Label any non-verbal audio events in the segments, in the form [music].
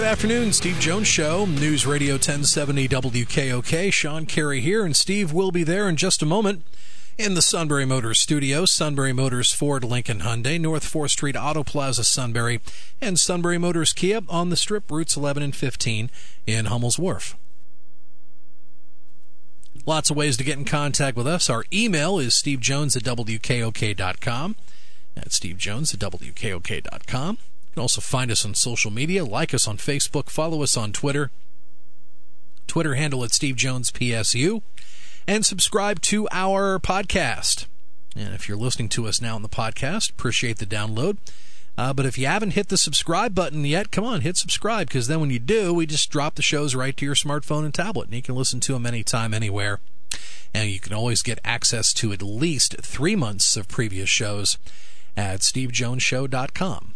Good afternoon, Steve Jones Show, News Radio 1070 WKOK. Sean Carey here, and Steve will be there in just a moment in the Sunbury Motors studio. Sunbury Motors Ford Lincoln Hyundai, North 4th Street Auto Plaza Sunbury, and Sunbury Motors Kia on the strip routes 11 and 15 in Hummel's Wharf. Lots of ways to get in contact with us. Our email is stevejones at wkok.com. That's stevejones at wkok.com. Can also find us on social media, like us on Facebook, follow us on Twitter. Twitter handle at Steve Jones PSU, and subscribe to our podcast. And if you're listening to us now on the podcast, appreciate the download. Uh, but if you haven't hit the subscribe button yet, come on, hit subscribe because then when you do, we just drop the shows right to your smartphone and tablet, and you can listen to them anytime, anywhere. And you can always get access to at least three months of previous shows at stevejonesshow.com.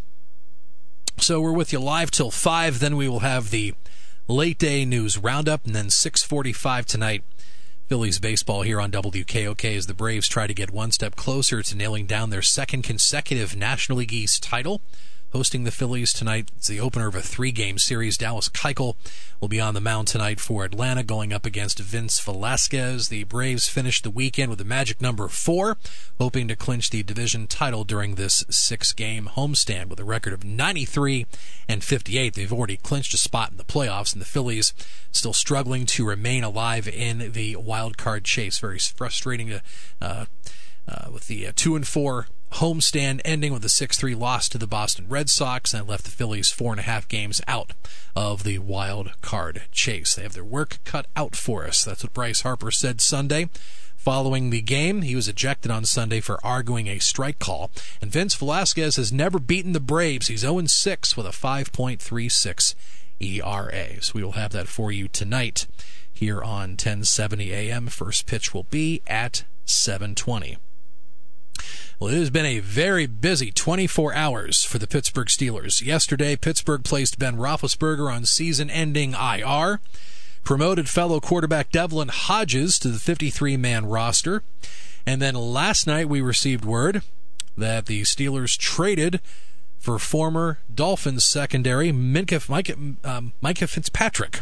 So we're with you live till 5. Then we will have the late day news roundup. And then 645 tonight, Phillies baseball here on WKOK as the Braves try to get one step closer to nailing down their second consecutive National League East title hosting the Phillies tonight. It's the opener of a three game series. Dallas Keuchel will be on the mound tonight for Atlanta, going up against Vince Velasquez. The Braves finished the weekend with a magic number four, hoping to clinch the division title during this six game homestand with a record of 93 and 58. They've already clinched a spot in the playoffs, and the Phillies still struggling to remain alive in the wild card chase. Very frustrating to. Uh, uh, with the uh, two and four homestand ending with a 6-3 loss to the Boston Red Sox and left the Phillies four and a half games out of the wild card chase. They have their work cut out for us. That's what Bryce Harper said Sunday. Following the game, he was ejected on Sunday for arguing a strike call. And Vince Velasquez has never beaten the Braves. He's 0 6 with a 5.36 ERA. So we will have that for you tonight here on 1070 AM. First pitch will be at 720. Well, it has been a very busy 24 hours for the Pittsburgh Steelers. Yesterday, Pittsburgh placed Ben Roethlisberger on season-ending IR, promoted fellow quarterback Devlin Hodges to the 53-man roster, and then last night we received word that the Steelers traded for former Dolphins secondary Minkah, um, Minkah Fitzpatrick.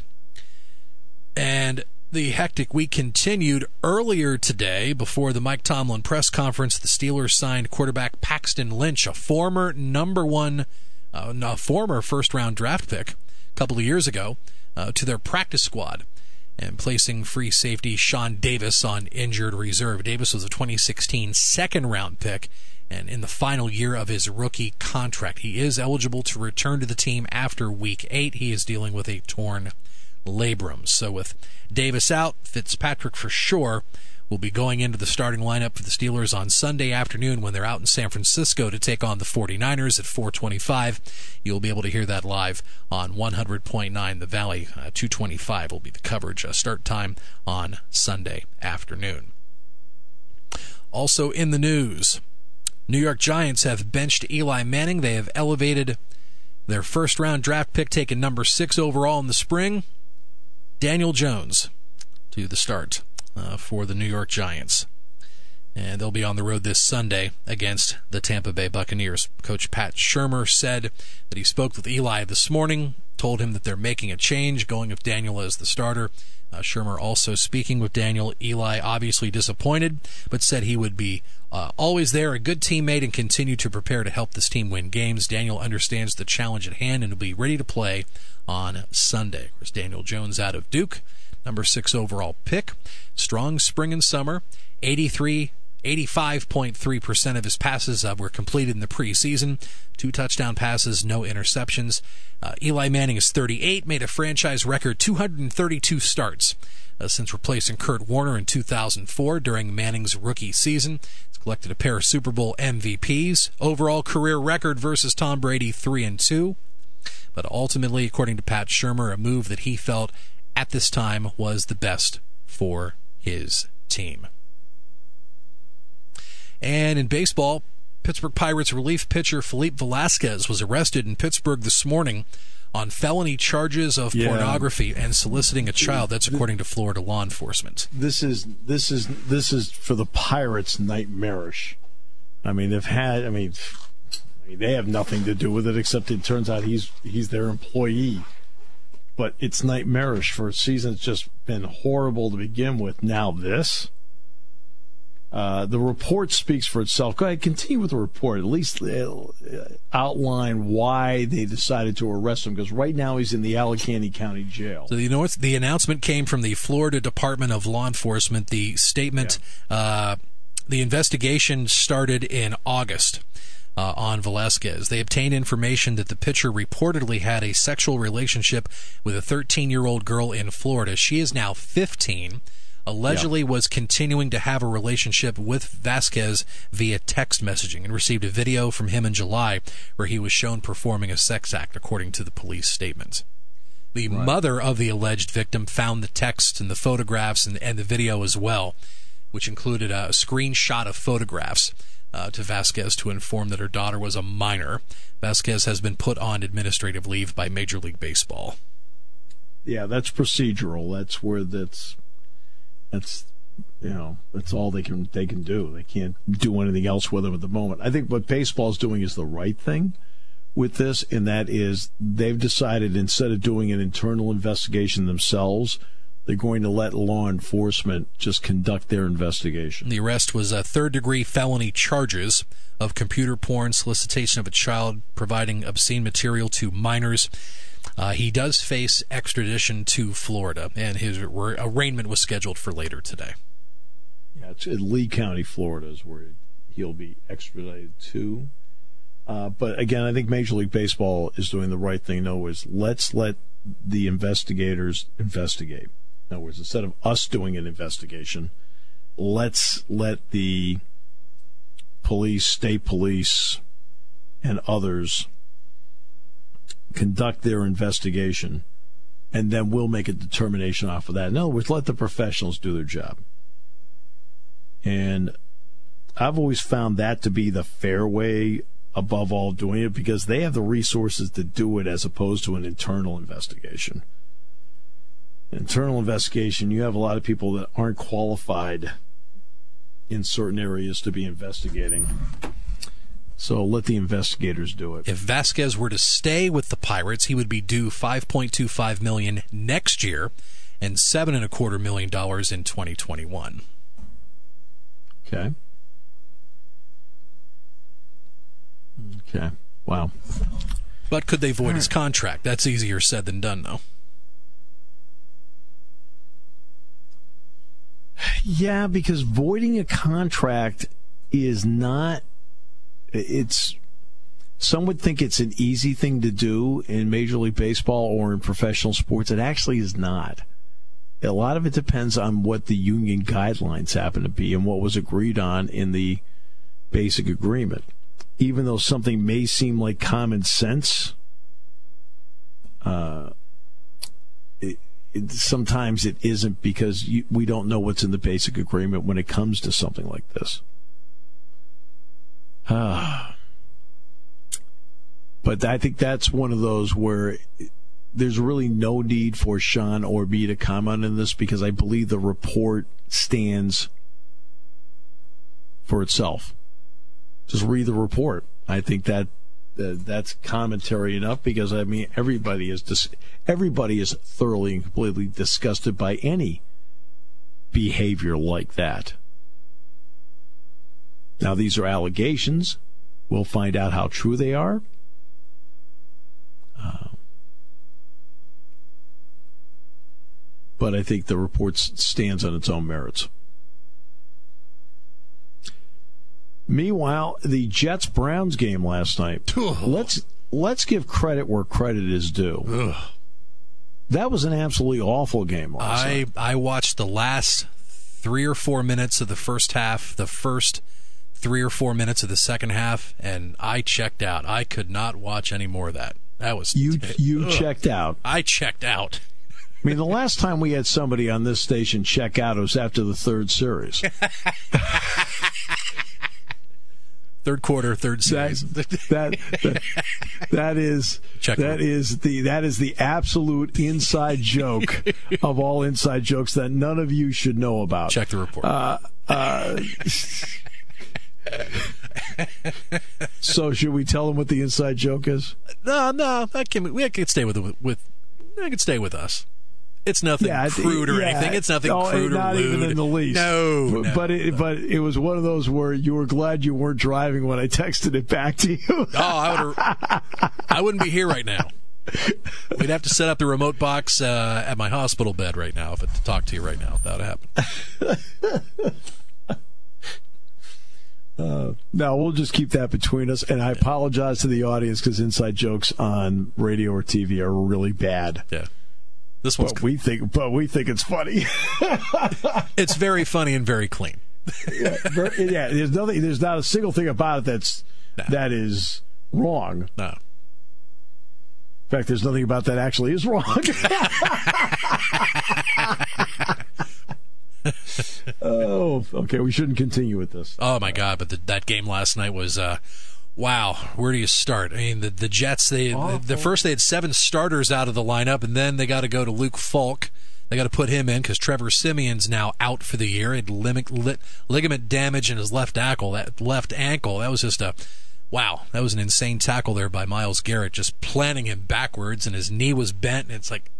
And the hectic week continued earlier today before the Mike Tomlin press conference. The Steelers signed quarterback Paxton Lynch, a former number one, uh, former first round draft pick a couple of years ago, uh, to their practice squad and placing free safety Sean Davis on injured reserve. Davis was a 2016 second round pick and in the final year of his rookie contract. He is eligible to return to the team after week eight. He is dealing with a torn labrum. So with Davis out, Fitzpatrick for sure will be going into the starting lineup for the Steelers on Sunday afternoon when they're out in San Francisco to take on the 49ers at 425. You'll be able to hear that live on 100.9 The Valley. Uh, 225 will be the coverage uh, start time on Sunday afternoon. Also in the news, New York Giants have benched Eli Manning. They have elevated their first round draft pick taken number 6 overall in the spring Daniel Jones to the start uh, for the New York Giants. and they'll be on the road this Sunday against the Tampa Bay Buccaneers. Coach Pat Shurmur said that he spoke with Eli this morning, told him that they're making a change, going with Daniel as the starter. Uh, Shurmur also speaking with Daniel. Eli obviously disappointed, but said he would be uh, always there, a good teammate, and continue to prepare to help this team win games. Daniel understands the challenge at hand and will be ready to play on Sunday. There's Daniel Jones out of Duke, number six overall pick. Strong spring and summer, 83 85.3% of his passes uh, were completed in the preseason. Two touchdown passes, no interceptions. Uh, Eli Manning is 38, made a franchise record 232 starts uh, since replacing Kurt Warner in 2004 during Manning's rookie season. He's collected a pair of Super Bowl MVPs. Overall career record versus Tom Brady 3 and 2. But ultimately, according to Pat Shurmur, a move that he felt at this time was the best for his team. And in baseball, Pittsburgh Pirates relief pitcher Felipe Velasquez was arrested in Pittsburgh this morning on felony charges of yeah. pornography and soliciting a child. That's according to Florida law enforcement. This is this is this is for the Pirates nightmarish. I mean, they've had. I mean, I mean, they have nothing to do with it except it turns out he's he's their employee. But it's nightmarish for a season that's just been horrible to begin with. Now this. Uh, the report speaks for itself. Go ahead, continue with the report. At least uh, outline why they decided to arrest him, because right now he's in the Allegheny County Jail. So you know? The announcement came from the Florida Department of Law Enforcement. The statement, yeah. uh, the investigation started in August. Uh, on Velasquez. They obtained information that the pitcher reportedly had a sexual relationship with a 13 year old girl in Florida. She is now 15 allegedly yeah. was continuing to have a relationship with Vasquez via text messaging and received a video from him in July where he was shown performing a sex act, according to the police statement. The right. mother of the alleged victim found the text and the photographs and, and the video as well, which included a screenshot of photographs. Uh, to Vasquez to inform that her daughter was a minor. Vasquez has been put on administrative leave by Major League Baseball. Yeah, that's procedural. That's where that's that's you know that's all they can they can do. They can't do anything else with them at the moment. I think what baseball's doing is the right thing with this, and that is they've decided instead of doing an internal investigation themselves, they're going to let law enforcement just conduct their investigation. The arrest was a third degree felony charges of computer porn, solicitation of a child, providing obscene material to minors. Uh, he does face extradition to Florida, and his arraignment was scheduled for later today. Yeah, it's in Lee County, Florida, is where he'll be extradited to. Uh, but again, I think Major League Baseball is doing the right thing. In other words, let's let the investigators investigate. In other words, instead of us doing an investigation, let's let the police, state police, and others conduct their investigation, and then we'll make a determination off of that. In other words, let the professionals do their job. And I've always found that to be the fair way above all doing it because they have the resources to do it as opposed to an internal investigation. Internal investigation, you have a lot of people that aren't qualified in certain areas to be investigating. So let the investigators do it. If Vasquez were to stay with the Pirates, he would be due 5.25 million next year and seven and a quarter million dollars in 2021. Okay. Okay. Wow. But could they void his contract? That's easier said than done, though. Yeah, because voiding a contract is not it's some would think it's an easy thing to do in Major League Baseball or in professional sports. It actually is not. A lot of it depends on what the union guidelines happen to be and what was agreed on in the basic agreement. Even though something may seem like common sense, uh, it, it, sometimes it isn't because you, we don't know what's in the basic agreement when it comes to something like this. But I think that's one of those where there's really no need for Sean or me to comment on this because I believe the report stands for itself. Just read the report. I think that uh, that's commentary enough because I mean everybody is dis- everybody is thoroughly and completely disgusted by any behavior like that. Now these are allegations. We'll find out how true they are. Uh, but I think the report stands on its own merits. Meanwhile, the Jets Browns game last night. let's let's give credit where credit is due. Ugh. That was an absolutely awful game last I night. I watched the last three or four minutes of the first half, the first three or four minutes of the second half, and I checked out. I could not watch any more of that. That was You you Ugh. checked out. I checked out. I mean, the last time we had somebody on this station check out was after the third series. [laughs] Third quarter, third series. [laughs] that, that that is Check that is the that is the absolute inside joke [laughs] of all inside jokes that none of you should know about. Check the report. Uh, [laughs] So should we tell them what the inside joke is? no, no, that can we could stay with it with. I could stay with us. It's nothing Yeah, I crude or yeah. anything. It's nothing Oh, crude not or lewd. even in the least. No, but, no, but it but it was one of those where you were glad you weren't driving when I texted it back to you. Oh, I would. I wouldn't be here right now. We'd have to set up the remote box uh, at my hospital bed right now if it to talk to you right now. If that happened. [laughs] No, we'll just keep that between us. And I apologize to the audience because inside jokes on radio or TV are really bad. Yeah, this one's But we think, but we think it's funny. [laughs] it's very funny and very clean. yeah, very- yeah, there's nothing. There's not a single thing about it that's No. that is wrong. No, In fact, there's nothing about that actually is wrong. [laughs] [laughs] [laughs] oh, okay. We shouldn't continue with this. oh my god! But the, that game last night was. Uh, Wow, where do you start? I mean, the the Jets. They the, the first they had seven starters out of the lineup, and then they got to go to Luke Falk. They got to put him in because Trevor Siemian's now out for the year. He had lig- li- ligament damage in his left ankle. That left ankle. That was just a wow. That was an insane tackle there by Myles Garrett, just planting him backwards, and his knee was bent. And it's like.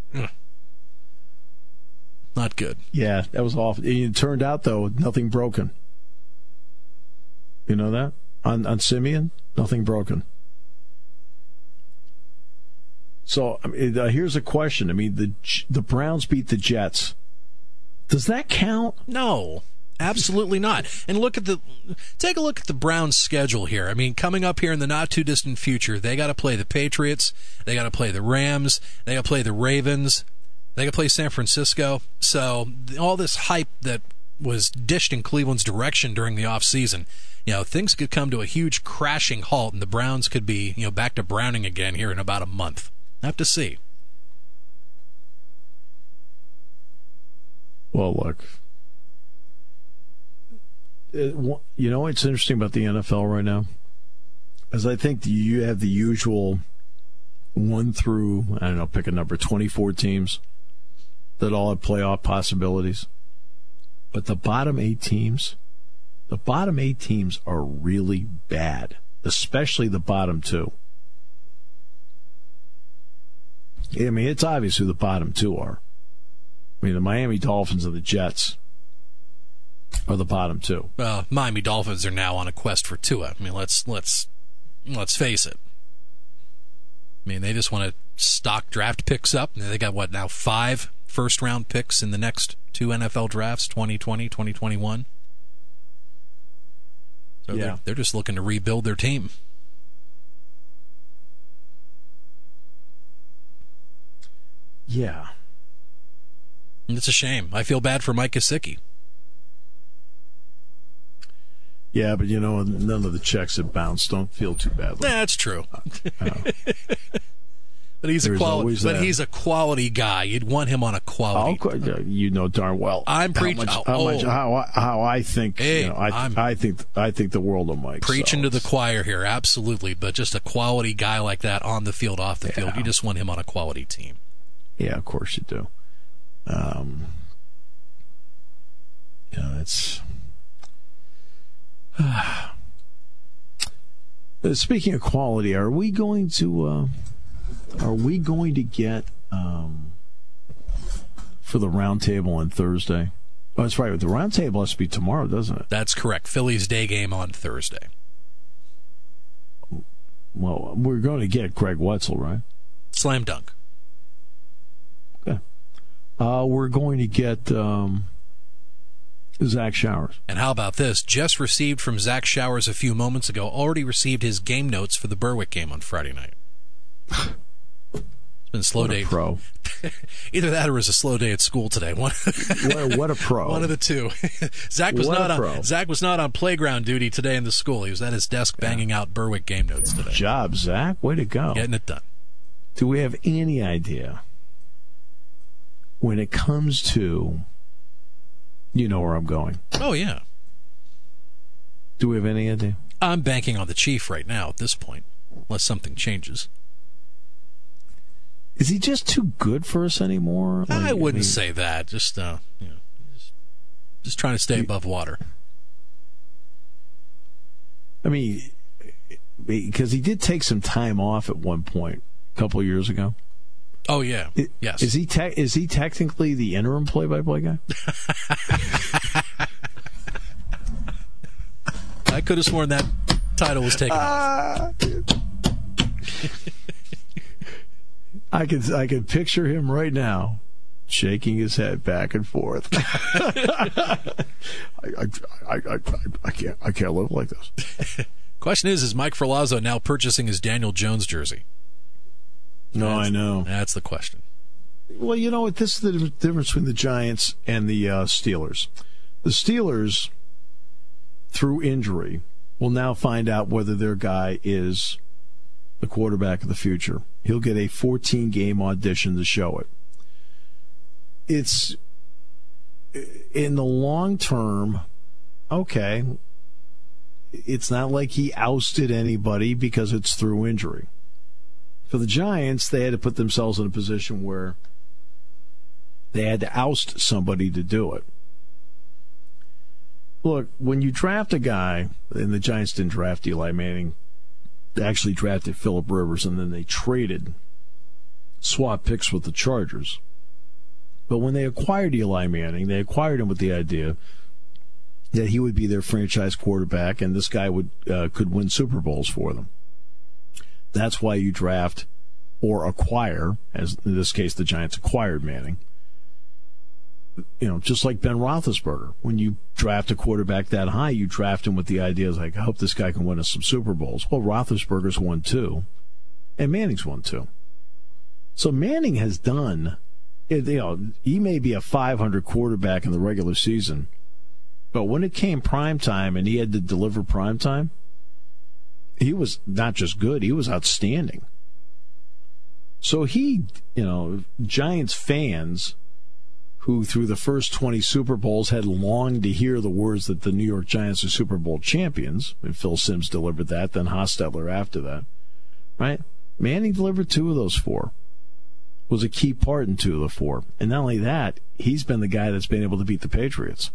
Not good. Yeah, that was awful. It turned out though, nothing broken. You know that on on Siemian, nothing broken. So I mean, uh, here's a question. I mean, the the Browns beat the Jets. Does that count? No, absolutely not. And look at the take a look at the Browns' schedule here. I mean, coming up here in the not too distant future, they got to play the Patriots, they got to play the Rams, they got to play the Ravens, they could play San Francisco. So all this hype that was dished in Cleveland's direction during the offseason, you know, things could come to a huge crashing halt, and the Browns could be, you know, back to Browning again here in about a month. Have to see. Well, look. Uh, it, you know what's interesting about the NFL right now? Is I think you have the usual one through, I don't know, pick a number, 24 teams that all have playoff possibilities. But the bottom eight teams, the bottom eight teams are really bad, especially the bottom two. I mean, it's obvious who the bottom two are. I mean, the Miami Dolphins and the Jets are the bottom two. uh, Miami Dolphins are now on a quest for Tua. I mean, let's let's let's face it. I mean, they just want to stock draft picks up. They got what now five first round picks in the next two NFL drafts, 2020, 2021. So Yeah. they're, they're just looking to rebuild their team. Yeah. And it's a shame. I feel bad for Mike Gesicki. Yeah, but you know, none of the checks have bounced. Don't feel too badly. That's true. [laughs] but he's a quality. But that. he's a quality guy. You'd want him on a quality. I'll, you know darn well. I'm how preach- much, oh, how, much, oh. how, I- how I think. Hey, you know, I, I think I think the world of Mike. preaching so to the choir here, absolutely. But just a quality guy like that on the field, off the field, you just want him on a quality team. Yeah, of course you do. Um, yeah, it's [sighs] Speaking of quality, are we going to uh, are we going to get um, for the roundtable on Thursday? Oh, that's right. The roundtable has to be tomorrow, doesn't it? That's correct. Phillies day game on Thursday. Well, we're going to get Greg Wetzel, right? Slam dunk. Okay. Uh, we're going to get um, Zach Showers. And how about this? Just received from Zach Showers a few moments ago, already received his game notes for the Berwick game on Friday night. [laughs] Been a slow What a day. pro. [laughs] Either that or it was a slow day at school today. [laughs] One, What a, what a pro. [laughs] one of the two. Zach was What not pro. on Zach was not on playground duty today in the school. He was at his desk banging out Berwick game notes today. job, Zach. Way to go. Getting it done. Do we have any idea when it comes to, you know where I'm going? Oh yeah. Do we have any idea? I'm banking on the chief right now at this point, unless something changes. Is he just too good for us anymore? I wouldn't mean, say that. Just uh, you know, just, just trying to stay above water. I mean, because he did take some time off at one point a couple of years ago. Oh yeah, I- yes. Is he te- is he technically the interim play-by-play guy? [laughs] I could have sworn that title was taken off. [laughs] I could I could picture him right now, shaking his head back and forth. I, [laughs] I, I, I, I can't I can't live like this. Question is, is Mike Ferlazzo now purchasing his Daniel Jones jersey? No, I know. That's the question. Well, you know what? This is the difference between the Giants and the uh, Steelers. The Steelers, through injury, will now find out whether their guy is the quarterback of the future. He'll get a 14 game audition to show it. It's in the long term, okay. It's not like he ousted anybody because it's through injury. For the Giants, they had to put themselves in a position where they had to oust somebody to do it. Look, when you draft a guy, and the Giants didn't draft Eli Manning, actually drafted Philip Rivers, and then they traded, swap picks with the Chargers. But when they acquired Eli Manning, they acquired him with the idea that he would be their franchise quarterback, and this guy would uh, could win Super Bowls for them. That's why you draft or acquire, as in this case, the Giants acquired Manning. You know, just like Ben Roethlisberger, when you draft a quarterback that high, you draft him with the idea like, I hope this guy can win us some Super Bowls. Well, Roethlisberger's won two, and Manning's won two. So Manning has done, you know, he may be a 500 quarterback in the regular season, but when it came prime time and he had to deliver prime time, he was not just good, he was outstanding. So he, you know, Giants fans who through the first 20 Super Bowls had longed to hear the words that the New York Giants are Super Bowl champions, and Phil Simms delivered that, then Hostetler after that, right? Manning delivered two of those four, was a key part in two of the four. And not only that, he's been the guy that's been able to beat the Patriots.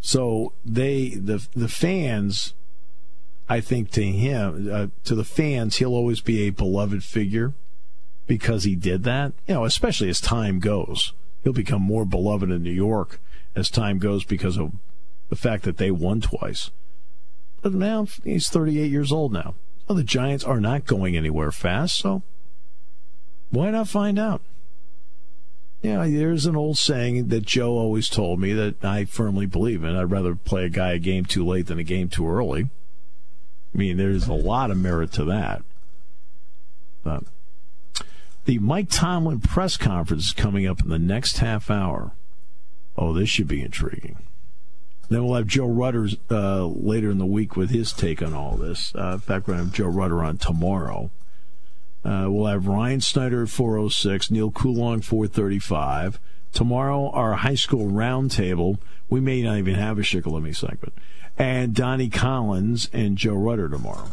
So they the the fans, I think to him uh, to the fans he'll always be a beloved figure because he did that. You know, especially as time goes, he'll become more beloved in New York as time goes because of the fact that they won twice. But now he's 38 years old now. Well, the Giants are not going anywhere fast, so why not find out? Yeah, there's an old saying that Joe always told me that I firmly believe in. I'd rather play a guy a game too late than a game too early. I mean, there's a lot of merit to that. But the Mike Tomlin press conference is coming up in the next half hour. Oh, this should be intriguing. Then we'll have Joe Rutter uh, later in the week with his take on all this. Uh, in fact, we're going to have Joe Rutter on tomorrow. Uh, we'll have Ryan Snyder at 406, Neil Coolong 435. Tomorrow, our high school roundtable. We may not even have a Shikellamy segment. And Donnie Collins and Joe Rutter tomorrow.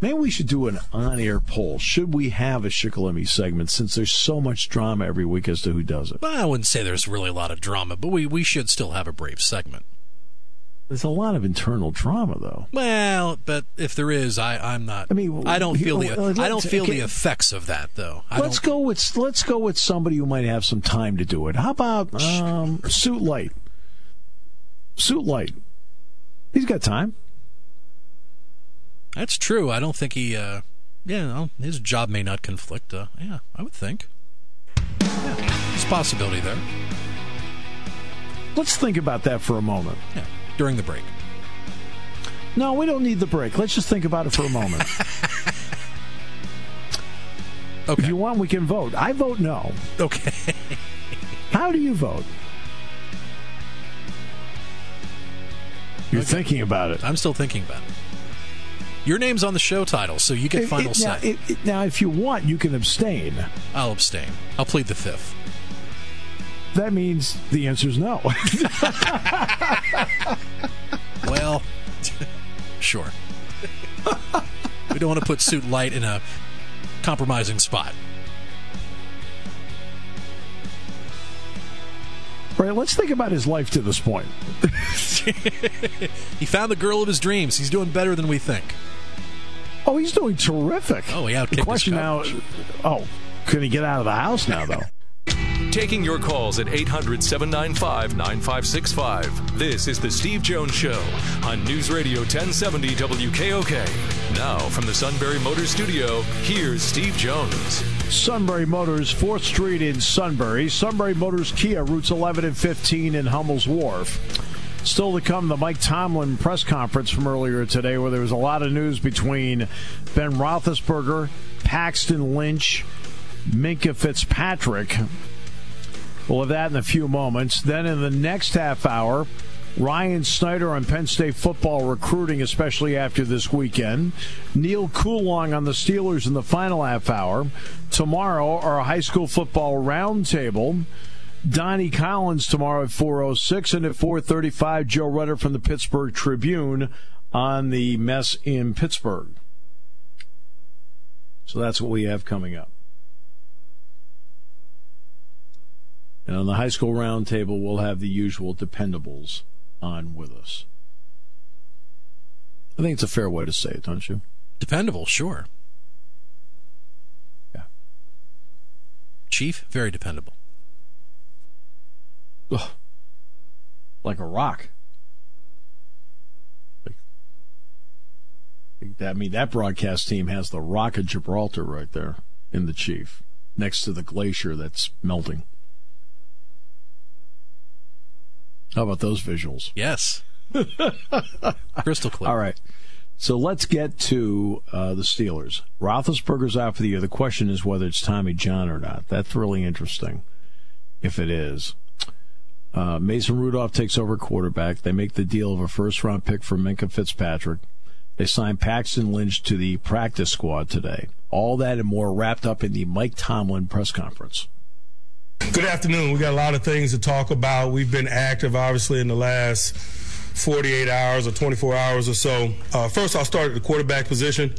Maybe we should do an on-air poll. Should we have a Shikellamy segment since there's so much drama every week as to who does it? Well, I wouldn't say there's really a lot of drama, but we, we should still have a brave segment. There's a lot of internal drama, though. Well, but if there is, I, I'm not. I mean, I don't feel the I don't feel okay. the effects of that, though. I let's go with let's go with somebody who might have some time to do it. How about um, Suit Light? Suit Light. He's got time. That's true. I don't think he. Uh, yeah, well, his job may not conflict. Uh, yeah, I would think. Yeah, there's a possibility there. Let's think about that for a moment. Yeah, during the break. No, we don't need the break. Let's just think about it for a moment. [laughs] okay. If you want, we can vote. I vote no. Okay. [laughs] How do you vote? You're okay. thinking about it. I'm still thinking about it. Your name's on the show title, so you get final it, say. Now, it, now, if you want, you can abstain. I'll abstain. I'll plead the fifth. That means the answer is no. [laughs] well, sure. we don't want to put Suit Light in a compromising spot. Right, let's think about his life to this point. [laughs] he found the girl of his dreams. He's doing better than we think. Oh, he's doing terrific. Oh, yeah. The question now, oh, can he get out of the house now, though? [laughs] Taking your calls at 800 795 9565. This is The Steve Jones Show on News Radio 1070 WKOK. Now, from the Sunbury Motors Studio, here's Steve Jones. Sunbury Motors, 4th Street in Sunbury. Sunbury Motors Kia, routes 11 and 15 in Hummel's Wharf. Still to come, the Mike Tomlin press conference from earlier today, where there was a lot of news between Ben Roethlisberger, Paxton Lynch, Minkah Fitzpatrick. We'll have that in a few moments. Then in the next half hour, Ryan Snyder on Penn State football recruiting, especially after this weekend. Neil Coolong on the Steelers in the final half hour. Tomorrow, our high school football roundtable. Donnie Collins tomorrow at 4.06 and at 4.35, Joe Rutter from the Pittsburgh Tribune on the mess in Pittsburgh. So that's what we have coming up. And on the high school roundtable, we'll have the usual dependables on with us. I think it's a fair way to say it, don't you? Dependable, sure. Yeah. Chief, very dependable. Ugh. Like a rock. I mean, that broadcast team has the Rock of Gibraltar right there in the Chief, next to the glacier that's melting. How about those visuals? Yes. [laughs] Crystal clear. All right. So let's get to uh, the Steelers. Roethlisberger's out for the year. The question is whether it's Tommy John or not. That's really interesting. If it is, uh, Mason Rudolph takes over quarterback. They make the deal of a first round pick for Minkah Fitzpatrick. They sign Paxton Lynch to the practice squad today. All that and more wrapped up in the Mike Tomlin press conference. Good afternoon. We got a lot of things to talk about. We've been active, obviously, in the last 48 hours or 24 hours or so. Uh, first, I'll start at the quarterback position.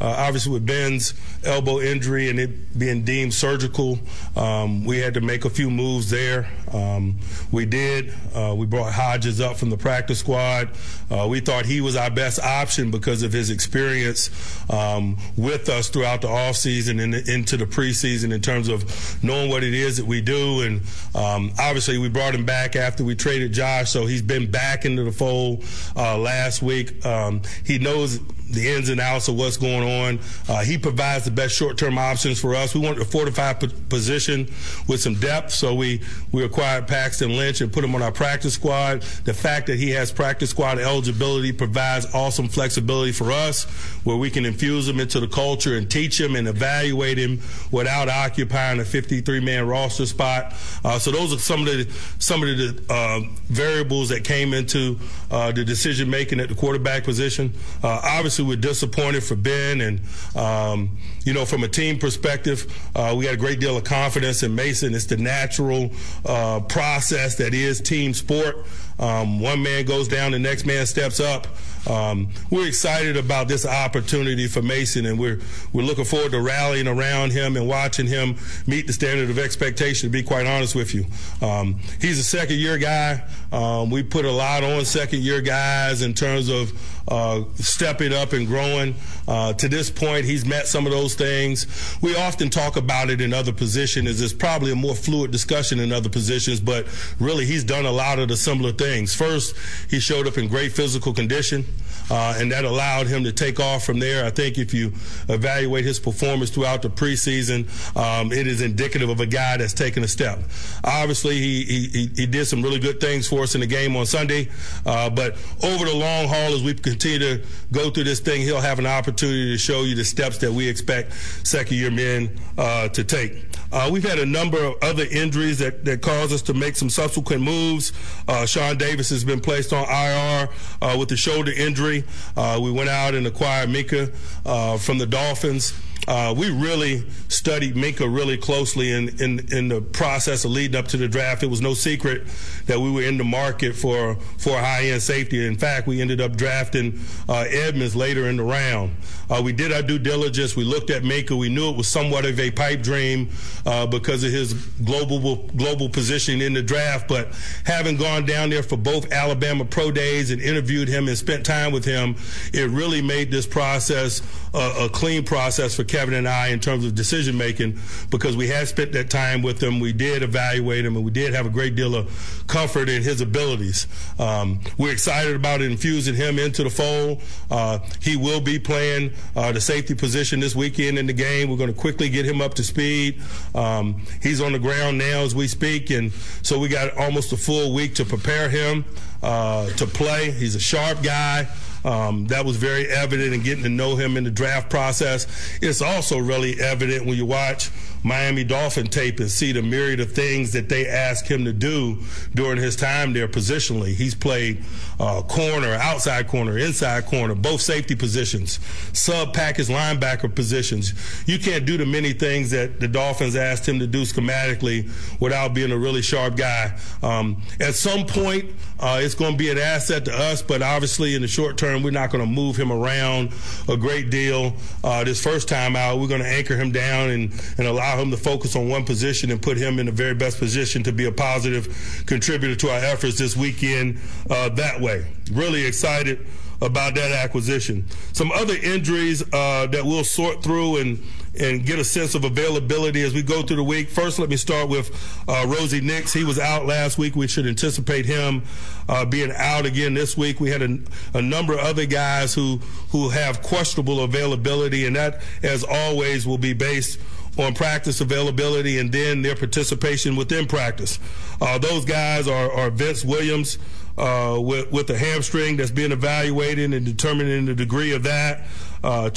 Uh, obviously, with Ben's elbow injury and it being deemed surgical, um, we had to make a few moves there. Um, we did. Uh, we brought Hodges up from the practice squad. Uh, we thought he was our best option because of his experience um, with us throughout the offseason and into the preseason in terms of knowing what it is that we do. And um, obviously, we brought him back after we traded Josh, so he's been back into the fold uh, last week. Um, he knows the ins and outs of what's going on. Uh, he provides the best short-term options for us. We wanted to fortify p- position with some depth, so we we acquired Paxton Lynch and put him on our practice squad. The fact that he has practice squad eligibility provides awesome flexibility for us, where we can infuse him into the culture and teach him and evaluate him without occupying a 53-man roster spot. Uh, so those are some of the some of the uh, variables that came into uh, the decision making at the quarterback position. Uh, obviously obviously we're disappointed for Ben, and um, you know, from a team perspective, uh, we had a great deal of confidence in Mason. It's the natural uh, process that is team sport. Um, one man goes down, the next man steps up. Um, we're excited about this opportunity for Mason, and we're we're looking forward to rallying around him and watching him meet the standard of expectation. To be quite honest with you, um, he's a second year guy. Um, we put a lot on second year guys in terms of uh, stepping up and growing. Uh, to this point, he's met some of those things. We often talk about it in other positions. It's probably a more fluid discussion in other positions, but really he's done a lot of the similar things. First, he showed up in great physical condition uh, and that allowed him to take off from there. I think if you evaluate his performance throughout the preseason, um, it is indicative of a guy that's taken a step. Obviously, he, he, he did some really good things for us in the game on Sunday, uh, but over the long haul, as we continue to go through this thing, he'll have an opportunity to show you the steps that we expect second year men uh, to take. Uh, we've had a number of other injuries that, that caused us to make some subsequent moves. Uh, Sean Davis has been placed on IR uh, with a shoulder injury. Uh, we went out and acquired Minkah uh, from the Dolphins. Uh, we really studied Minkah really closely in, in, in the process of leading up to the draft. It was no secret that we were in the market for for high end safety. In fact, we ended up drafting uh, Edmunds later in the round. Uh, we did our due diligence. We looked at Minkah. We knew it was somewhat of a pipe dream uh, because of his global global position in the draft. But having gone down there for both Alabama pro days and interviewed him and spent time with him, it really made this process a, a clean process for Kevin and I in terms of decision making because we had spent that time with him. We did evaluate him, and we did have a great deal of comfort in his abilities. Um, we're excited about infusing him into the fold. Uh, he will be playing uh, the safety position this weekend in the game. We're going to quickly get him up to speed. Um, he's on the ground now as we speak, and so we got almost a full week to prepare him uh, to play. He's a sharp guy. Um, that was very evident in getting to know him in the draft process. It's also really evident when you watch Miami Dolphin tape and see the myriad of things that they ask him to do during his time there positionally. He's played uh, corner, outside corner, inside corner, both safety positions, sub package linebacker positions. You can't do the many things that the Dolphins asked him to do schematically without being a really sharp guy. Um, at some point, uh, it's going to be an asset to us, but obviously in the short term, we're not going to move him around a great deal. Uh, this first time out, we're going to anchor him down and, and allow him to focus on one position and put him in the very best position to be a positive contributor to our efforts this weekend uh, that way. Really excited about that acquisition. Some other injuries uh, that we'll sort through and and get a sense of availability as we go through the week. First, let me start with uh, Rosie Nix. He was out last week. We should anticipate him uh, being out again this week. We had a, a, number of other guys who who have questionable availability, and that, as always, will be based on practice availability and then their participation within practice. Uh, those guys are, are Vince Williams uh, with, with a hamstring that's being evaluated and determining the degree of that. Uh,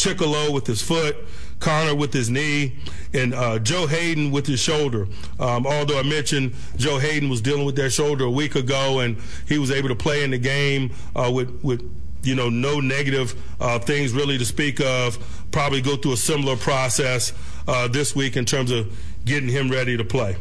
with his foot. Conner with his knee, and uh, Joe Haden with his shoulder. Um, although I mentioned Joe Haden was dealing with that shoulder a week ago, and he was able to play in the game uh, with with you know no negative uh, things really to speak of. Probably go through a similar process uh, this week in terms of getting him ready to play.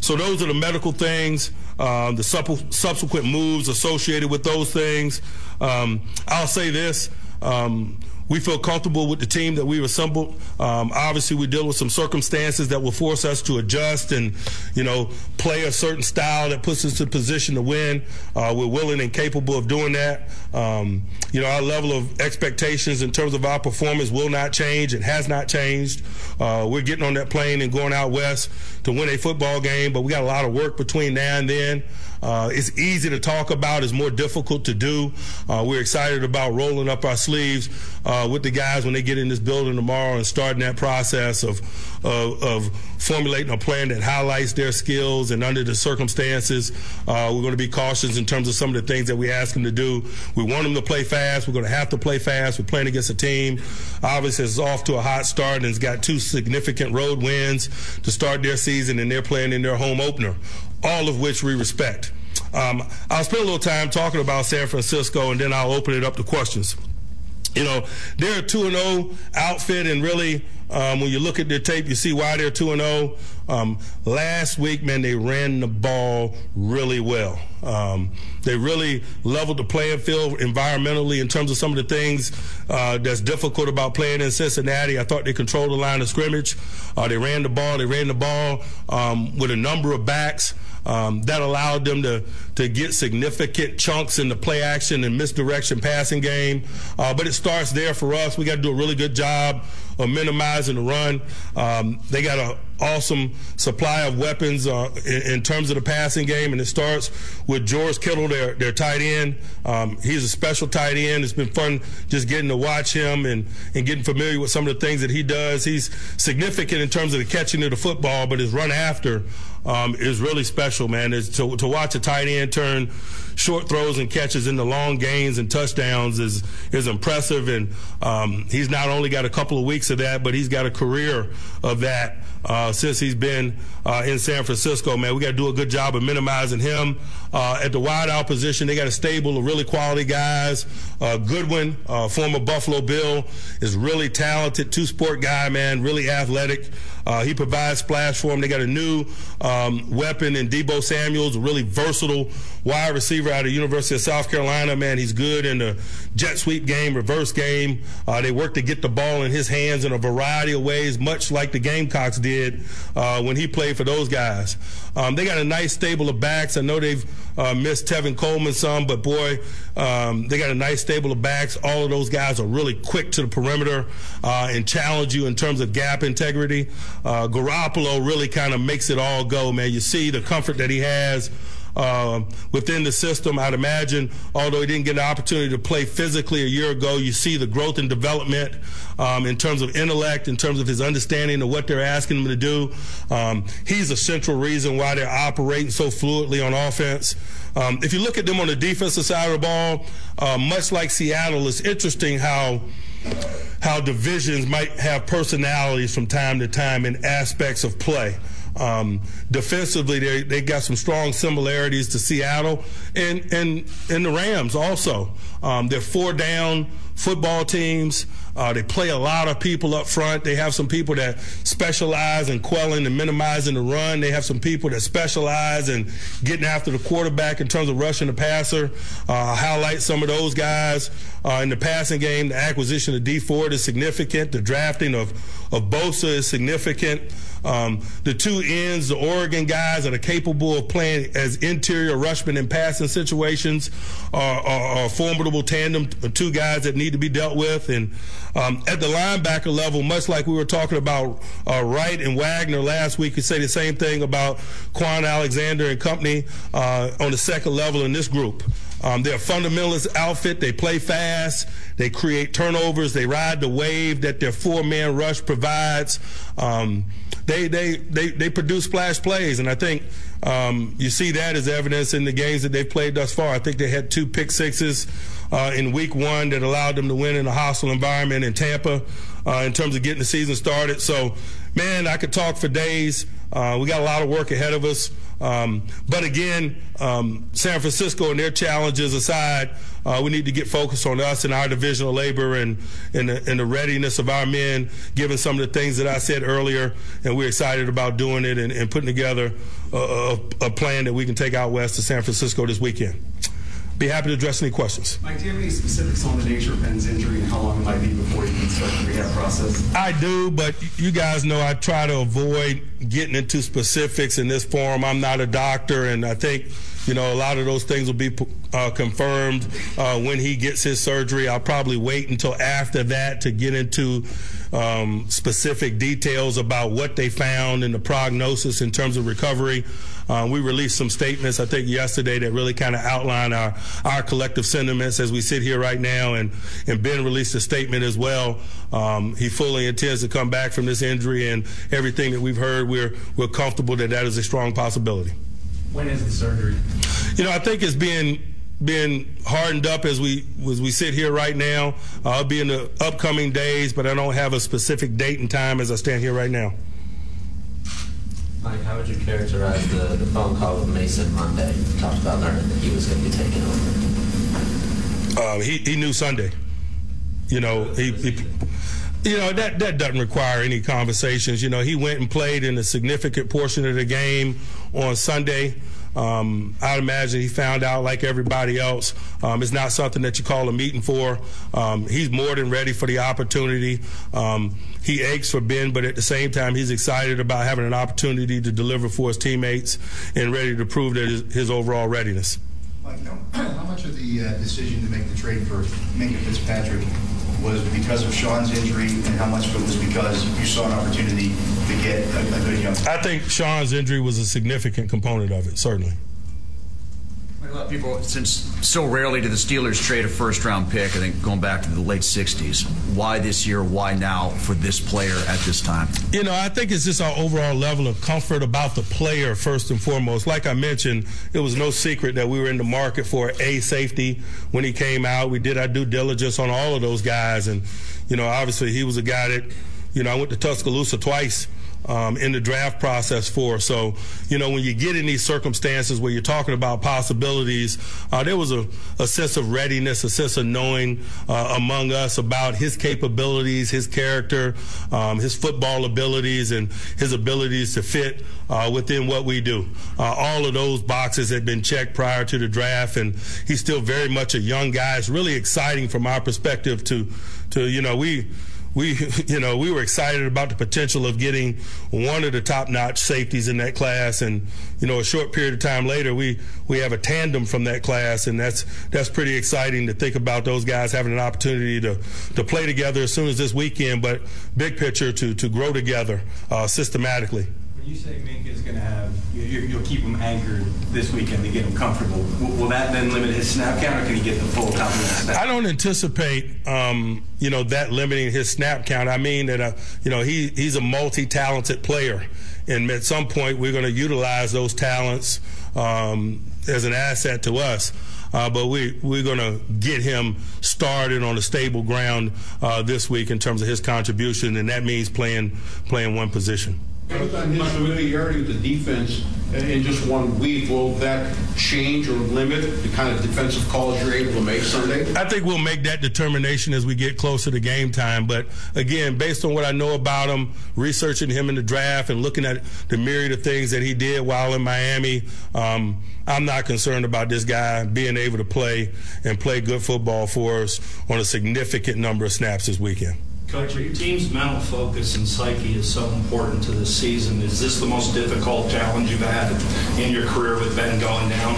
So those are the medical things, um, the subsequent moves associated with those things. Um, I'll say this. Um, we feel comfortable with the team that we've assembled. Um, obviously, we deal with some circumstances that will force us to adjust and, you know, play a certain style that puts us in position to win. Uh, we're willing and capable of doing that. Um, you know, our level of expectations in terms of our performance will not change. It has not changed. Uh, we're getting on that plane and going out west to win a football game, but we got a lot of work between now and then. Uh, it's easy to talk about. It's more difficult to do. Uh, we're excited about rolling up our sleeves uh, with the guys when they get in this building tomorrow and starting that process of, of, of formulating a plan that highlights their skills and under the circumstances. Uh, we're going to be cautious in terms of some of the things that we ask them to do. We want them to play fast. We're going to have to play fast. We're playing against a team. Obviously, it's off to a hot start and it's got two significant road wins to start their season, and they're playing in their home opener all of which we respect. Um, I'll spend a little time talking about San Francisco, and then I'll open it up to questions. you know, they're a 2 0 outfit, and really, um, when you look at their tape, you see why they're 2 0. Um, last week, man, they ran the ball really well. Um, they really leveled the playing field environmentally in terms of some of the things uh, that's difficult about playing in Cincinnati. I thought they controlled the line of scrimmage. Uh, they ran the ball. They ran the ball um, with a number of backs. Um, that allowed them to to get significant chunks in the play action and misdirection passing game. Uh, but it starts there for us. We got to do a really good job of minimizing the run. Um, they got an awesome supply of weapons uh, in, in, terms of the passing game, and it starts with George Kittle, their their tight end. Um, he's a special tight end. It's been fun just getting to watch him and and getting familiar with some of the things that he does. He's significant in terms of the catching of the football, but his run after um, is really special, man. To, to watch a tight end turn short throws and catches into long gains and touchdowns is is impressive. And um, he's not only got a couple of weeks of that, but he's got a career of that uh, since he's been uh, in San Francisco. Man, we got to do a good job of minimizing him. Uh, at the wideout position, they got a stable of really quality guys. Uh, Goodwin, uh, former Buffalo Bill, is really talented, two sport guy, man, really athletic. Uh, he provides splash for them. They got a new um, weapon in Deebo Samuels, a really versatile wide receiver out of University of South Carolina. Man, he's good in the jet sweep game, reverse game. Uh, they work to get the ball in his hands in a variety of ways, much like the Gamecocks did when he played for those guys. Um, they got a nice stable of backs. I know they've uh, missed Tevin Coleman some, but boy, um, they got a nice stable of backs. All of those guys are really quick to the perimeter uh, and challenge you in terms of gap integrity. Uh, Garoppolo really kind of makes it all go, man. You see the comfort that he has uh, within the system. I'd imagine, although he didn't get an opportunity to play physically a year ago, you see the growth and development um, in terms of intellect, in terms of his understanding of what they're asking him to do. Um, he's a central reason why they're operating so fluidly on offense. Um, if you look at them on the defensive side of the ball, uh, much like Seattle, it's interesting how how divisions might have personalities from time to time in aspects of play. Um, defensively, they they got some strong similarities to Seattle and and and the Rams also. Um, they're four down football teams. Uh, they play a lot of people up front. They have some people that specialize in quelling and minimizing the run. They have some people that specialize in getting after the quarterback in terms of rushing the passer. Uh, highlight some of those guys uh, in the passing game. The acquisition of Dee Ford is significant. The drafting of, of Bosa is significant. Um, the two ends, the Oregon guys that are capable of playing as interior rushman in passing situations, are, are, are formidable tandem. Two guys that need to be dealt with, and um, at the linebacker level, much like we were talking about uh, Wright and Wagner last week, you say the same thing about Kwon Alexander and company uh, on the second level in this group. Um, they're a fundamentalist outfit. They play fast. They create turnovers. They ride the wave that their four-man rush provides. Um, they, they, they, they produce splash plays, and I think um, you see that as evidence in the games that they've played thus far. I think they had two pick sixes uh, in week one that allowed them to win in a hostile environment in Tampa uh, in terms of getting the season started. So, man, I could talk for days. Uh, we got a lot of work ahead of us. Um, but again, um, San Francisco and their challenges aside, uh, we need to get focused on us and our divisional labor and, and the, and, the, readiness of our men, given some of the things that I said earlier. And we're excited about doing it and, and putting together a, a, a plan that we can take out west to San Francisco this weekend. Be happy to address any questions. Mike, do you have any specifics on the nature of Ben's injury and how long it might be before he can start the rehab process? I do, but you guys know I try to avoid getting into specifics in this forum. I'm not a doctor, and I think you know, a lot of those things will be uh, confirmed uh, when he gets his surgery. I'll probably wait until after that to get into um, specific details about what they found and the prognosis in terms of recovery. Uh, we released some statements, I think, yesterday that really kind of outline our, our collective sentiments as we sit here right now. And, and Ben released a statement as well. Um, he fully intends to come back from this injury, and everything that we've heard, we're, we're comfortable that that is a strong possibility. When is the surgery? You know, I think it's being being hardened up as we as we sit here right now. Uh, I'll be in the upcoming days, but I don't have a specific date and time as I stand here right now. Mike, how would you characterize the, the phone call with Mason Monday? talked about learning that he was going to be taking over. Uh, he, he knew Sunday. you know, he, he you know that that doesn't require any conversations. You know, he went and played in a significant portion of the game on Sunday. Um, I'd imagine he found out like everybody else. Um, it's not something that you call a meeting for. Um, he's more than ready for the opportunity. Um, he aches for Ben, but at the same time, he's excited about having an opportunity to deliver for his teammates and ready to prove that his, his overall readiness. [clears throat] How much of the uh, decision to make the trade for Minkah Fitzpatrick was because of Sean's injury, and how much of it was because you saw an opportunity to get a, a good young? I think Sean's injury was a significant component of it, certainly. People, since so rarely do the Steelers trade a first round pick, I think going back to the late 60s, why this year, why now for this player at this time? You know, I think it's just our overall level of comfort about the player, first and foremost. Like I mentioned, it was no secret that we were in the market for a safety when he came out. We did our due diligence on all of those guys. And, you know, obviously he was a guy that, you know, I went to Tuscaloosa twice um, in the draft process for. So, you know, when you get in these circumstances where you're talking about possibilities, uh, there was a, a, sense of readiness, a sense of knowing uh, among us about his capabilities, his character, um, his football abilities, and his abilities to fit uh, within what we do. Uh, all of those boxes had been checked prior to the draft, and he's still very much a young guy. It's really exciting from our perspective to, to you know, we we, [laughs] you know, we were excited about the potential of getting one of the top-notch safeties in that class, and you know, a short period of time later, we we have a tandem from that class, and that's that's pretty exciting to think about those guys having an opportunity to to play together as soon as this weekend, but big picture to to grow together uh, systematically. When you say Minkah is going to have, you, will keep him anchored this weekend to get him comfortable. Will, will, that then limit his snap count, or can he get the full complement? I don't anticipate, um, you know, that limiting his snap count. I mean that, uh, you know, he he's a multi-talented player, and at some point we're going to utilize those talents um, as an asset to us. Uh, but we, we're going to get him started on a stable ground uh, this week in terms of his contribution, and that means playing playing one position. Based on his familiarity with the defense in just one week, will that change or limit the kind of defensive calls you're able to make Sunday? I think we'll make that determination as we get closer to game time. But again, based on what I know about him, researching him in the draft and looking at the myriad of things that he did while in Miami, um, I'm not concerned about this guy being able to play and play good football for us on a significant number of snaps this weekend. Coach, your team's mental focus and psyche is so important to this season. Is this the most difficult challenge you've had in your career with Ben going down?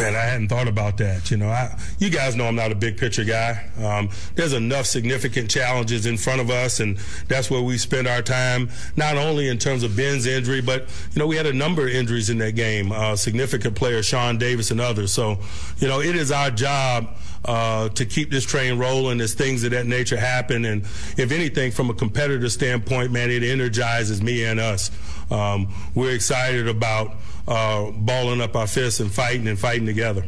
Man, I hadn't thought about that. You know, I, you guys know I'm not a big picture guy. Um, there's enough significant challenges in front of us, and that's where we spend our time. Not only in terms of Ben's injury, but you know, we had a number of injuries in that game. Uh, significant players, Sean Davis and others. So, you know, it is our job uh, to keep this train rolling as things of that nature happen. And if anything, from a competitor standpoint, man, it energizes me and us. Um, we're excited about uh, balling up our fists and fighting and fighting together.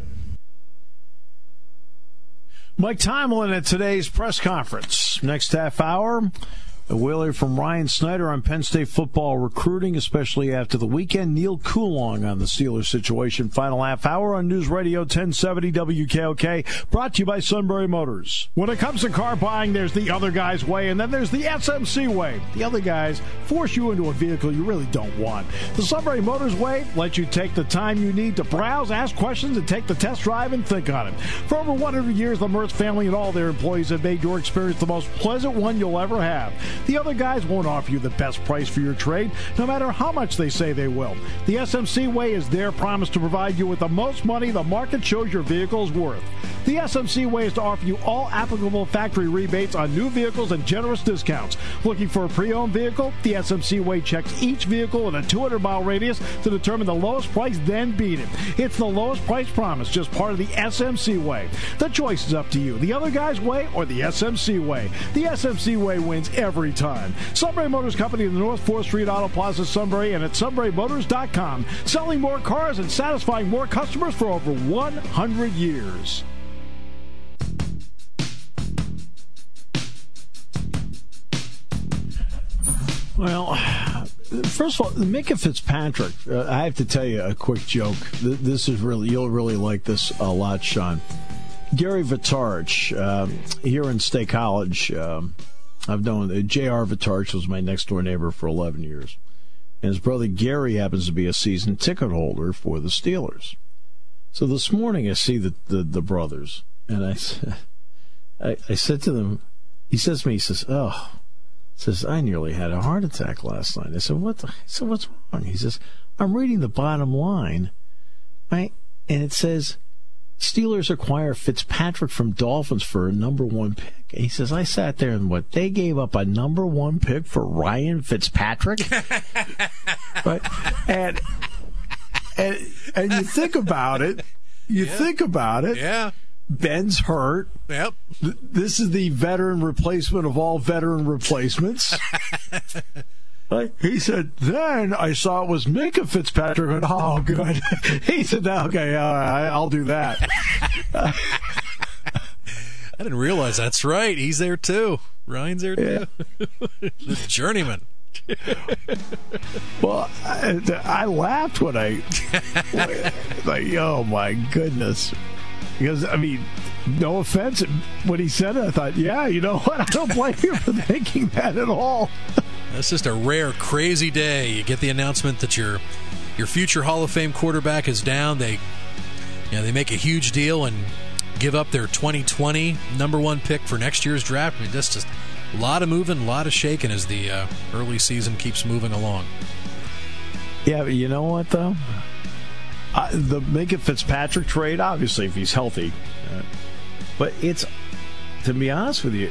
Mike Tomlin at today's press conference. Next half hour. We'll from Ryan Snyder on Penn State football recruiting, especially after the weekend. Neil Coolong on the Steelers situation. Final half hour on News Radio 1070 WKOK, brought to you by Sunbury Motors. When it comes to car buying, there's the other guy's way, and then there's the SMC way. The other guys force you into a vehicle you really don't want. The Sunbury Motors way lets you take the time you need to browse, ask questions, and take the test drive and think on it. For over 100 years, the Mertz family and all their employees have made your experience the most pleasant one you'll ever have. The other guys won't offer you the best price for your trade, no matter how much they say they will. The SMC way is their promise to provide you with the most money the market shows your vehicle is worth. The SMC way is to offer you all applicable factory rebates on new vehicles and generous discounts. Looking for a pre-owned vehicle? The SMC way checks each vehicle in a 200-mile radius to determine the lowest price, then beat it. It's the lowest price promise, just part of the SMC way. The choice is up to you. The other guy's way or the SMC way. The SMC way wins every time. Sunbury Motors Company in the North 4th Street Auto Plaza, Sunbury, and at sunburymotors.com. Selling more cars and satisfying more customers for over 100 years. Well, first of all, Minkah Fitzpatrick, uh, I have to tell you a quick joke. This is really, you'll really like this a lot, Sean. Gary Vitarch um, here in State College. Um, I've known uh, J.R. Vitarch was my next door neighbor for 11 years. And his brother Gary happens to be a season ticket holder for the Steelers. So this morning I see the, the, the brothers, and I, [laughs] I, I said to them, he says to me, he says, oh, says, I nearly had a heart attack last night. I said, what the, I said, what's wrong? He says, I'm reading the bottom line, right? And it says, Steelers acquire Fitzpatrick from Dolphins for a number one pick. He says, I sat there and what? They gave up a number one pick for Ryan Fitzpatrick? [laughs] right? And, and, and you think about it, you yeah. think about it. Yeah. Ben's hurt. Yep. This is the veteran replacement of all veteran replacements. [laughs] He said, then I saw it was Minkah Fitzpatrick. And, oh, [laughs] good. he said, okay, I'll do that. [laughs] I didn't realize that's right. He's there too. Ryan's there too. Yeah. [laughs] the journeyman. well, I, I, laughed when I, like, oh my goodness. Because, I mean, no offense, when he said it, I thought, yeah, you know what? I don't blame you for thinking that at all. That's just a rare, crazy day. You get the announcement that your your future Hall of Fame quarterback is down. They, you know, they make a huge deal and give up their 2020 number one pick for next year's draft. I mean, just, a lot of moving, a lot of shaking as the uh, early season keeps moving along. Yeah, but you know what though? Uh, the Minkah Fitzpatrick trade, obviously, if he's healthy, uh, but it's to be honest with you,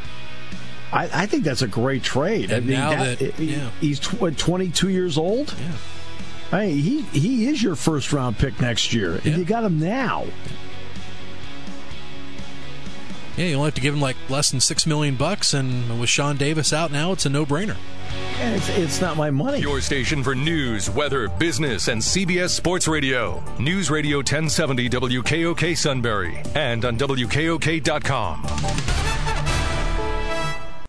I, I think that's a great trade. And I mean, now that, that yeah. he's tw- 22 years old. Yeah. I mean, he he is your first round pick next year, yeah. and you got him now. Yeah, you only have to give him like less than six million bucks, and with Sean Davis out now, it's a no brainer. And it's, it's not my money. Your station for news, weather, business, and CBS Sports Radio. News Radio 1070 WKOK Sunbury and on WKOK.com.